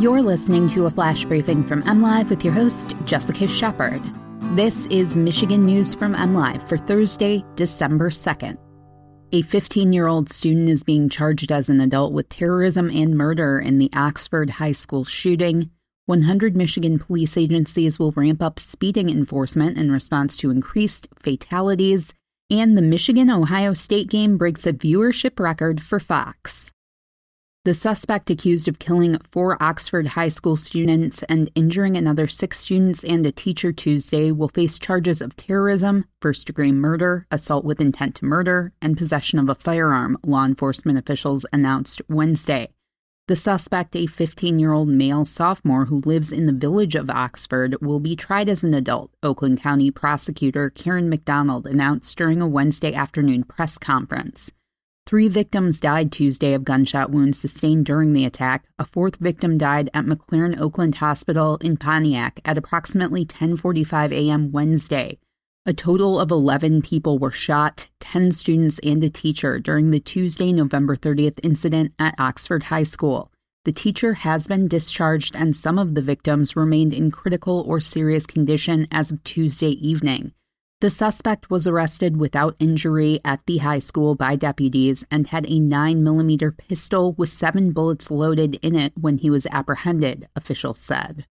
You're listening to a flash briefing from MLive with your host, Jessica Shepard. This is Michigan News from MLive for Thursday, December 2nd. A 15 year old student is being charged as an adult with terrorism and murder in the Oxford High School shooting. 100 Michigan police agencies will ramp up speeding enforcement in response to increased fatalities. And the Michigan Ohio State game breaks a viewership record for Fox. The suspect accused of killing four Oxford high school students and injuring another six students and a teacher Tuesday will face charges of terrorism, first degree murder, assault with intent to murder, and possession of a firearm, law enforcement officials announced Wednesday. The suspect, a 15 year old male sophomore who lives in the village of Oxford, will be tried as an adult, Oakland County prosecutor Karen McDonald announced during a Wednesday afternoon press conference. Three victims died Tuesday of gunshot wounds sustained during the attack. A fourth victim died at McLaren Oakland Hospital in Pontiac at approximately 10:45 a.m. Wednesday. A total of 11 people were shot, 10 students and a teacher during the Tuesday, November 30th incident at Oxford High School. The teacher has been discharged and some of the victims remained in critical or serious condition as of Tuesday evening. The suspect was arrested without injury at the high school by deputies and had a 9mm pistol with seven bullets loaded in it when he was apprehended, officials said.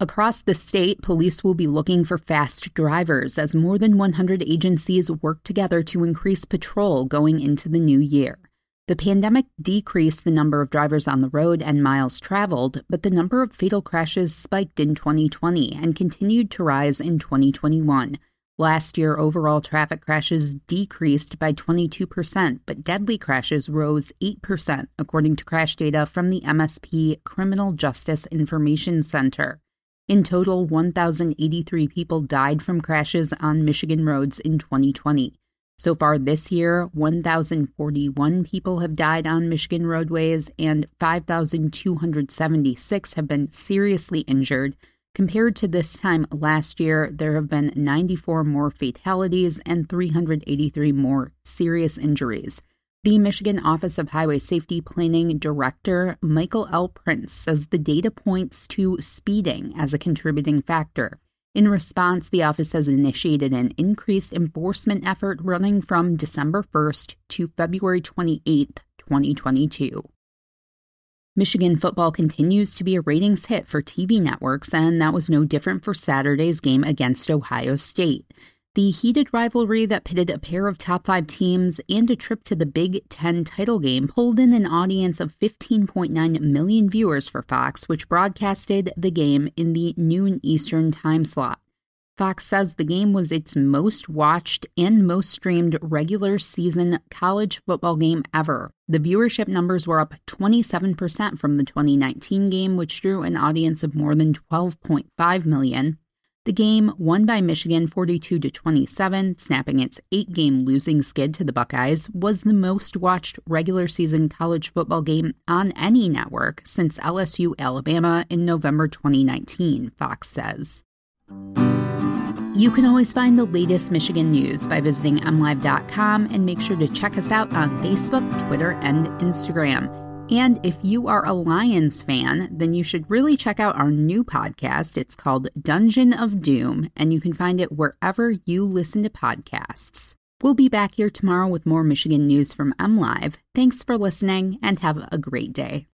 Across the state, police will be looking for fast drivers as more than 100 agencies work together to increase patrol going into the new year. The pandemic decreased the number of drivers on the road and miles traveled, but the number of fatal crashes spiked in 2020 and continued to rise in 2021. Last year, overall traffic crashes decreased by 22%, but deadly crashes rose 8%, according to crash data from the MSP Criminal Justice Information Center. In total, 1,083 people died from crashes on Michigan roads in 2020. So far this year, 1,041 people have died on Michigan roadways and 5,276 have been seriously injured Compared to this time last year, there have been 94 more fatalities and 383 more serious injuries. The Michigan Office of Highway Safety Planning Director Michael L. Prince says the data points to speeding as a contributing factor. In response, the office has initiated an increased enforcement effort running from December 1st to February 28th, 2022. Michigan football continues to be a ratings hit for TV networks, and that was no different for Saturday's game against Ohio State. The heated rivalry that pitted a pair of top five teams and a trip to the Big Ten title game pulled in an audience of 15.9 million viewers for Fox, which broadcasted the game in the noon Eastern time slot. Fox says the game was its most watched and most streamed regular season college football game ever. The viewership numbers were up 27% from the 2019 game, which drew an audience of more than 12.5 million. The game, won by Michigan 42 to 27, snapping its eight-game losing skid to the Buckeyes, was the most watched regular season college football game on any network since LSU Alabama in November 2019, Fox says. You can always find the latest Michigan news by visiting mlive.com and make sure to check us out on Facebook, Twitter, and Instagram. And if you are a Lions fan, then you should really check out our new podcast. It's called Dungeon of Doom, and you can find it wherever you listen to podcasts. We'll be back here tomorrow with more Michigan news from MLive. Thanks for listening and have a great day.